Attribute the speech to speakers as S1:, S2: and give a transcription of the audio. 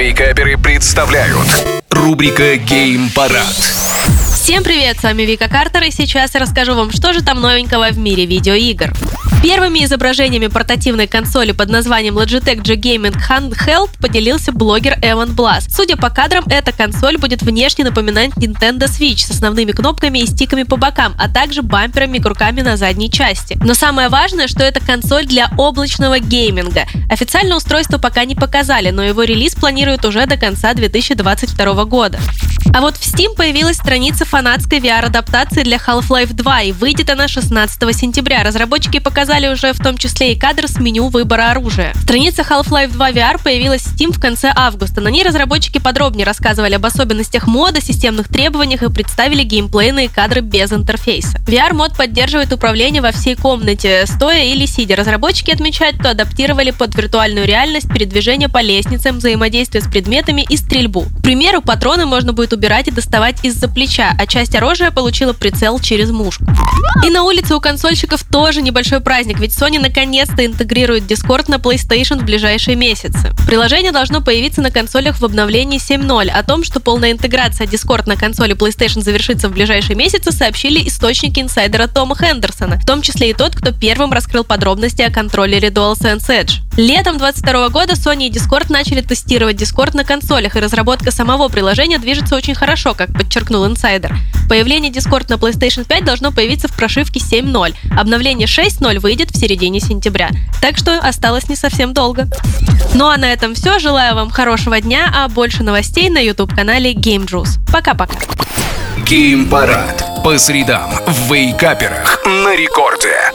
S1: Вейкаперы представляют рубрика Гейм Парад.
S2: Всем привет, с вами Вика Картер, и сейчас я расскажу вам, что же там новенького в мире видеоигр. Первыми изображениями портативной консоли под названием Logitech G Gaming Handheld поделился блогер Эван Блас. Судя по кадрам, эта консоль будет внешне напоминать Nintendo Switch с основными кнопками и стиками по бокам, а также бамперами и крюками на задней части. Но самое важное, что это консоль для облачного гейминга. Официально устройство пока не показали, но его релиз планируют уже до конца 2022 года. А вот в Steam появилась страница фанатской VR-адаптации для Half-Life 2, и выйдет она 16 сентября. Разработчики показали уже в том числе и кадр с меню выбора оружия. Страница Half-Life 2 VR появилась в Steam в конце августа. На ней разработчики подробнее рассказывали об особенностях мода, системных требованиях и представили геймплейные кадры без интерфейса. VR-мод поддерживает управление во всей комнате, стоя или сидя. Разработчики отмечают, что адаптировали под виртуальную реальность передвижение по лестницам, взаимодействие с предметами и стрельбу. К примеру, патроны можно будет убирать и доставать из-за плеча, а часть оружия получила прицел через мушку. И на улице у консольщиков тоже небольшой праздник, ведь Sony наконец-то интегрирует Discord на PlayStation в ближайшие месяцы. Приложение должно появиться на консолях в обновлении 7.0. О том, что полная интеграция Discord на консоли PlayStation завершится в ближайшие месяцы, сообщили источники инсайдера Тома Хендерсона, в том числе и тот, кто первым раскрыл подробности о контроллере DualSense Edge. Летом 2022 года Sony и Discord начали тестировать Discord на консолях, и разработка самого приложения движется очень хорошо, как подчеркнул инсайдер. Появление Discord на PlayStation 5 должно появиться в прошивке 7.0. Обновление 6.0 выйдет в середине сентября. Так что осталось не совсем долго. Ну а на этом все. Желаю вам хорошего дня, а больше новостей на YouTube-канале Game Juice. Пока-пока.
S1: Гейм Парад. По средам в Вейкаперах на рекорде.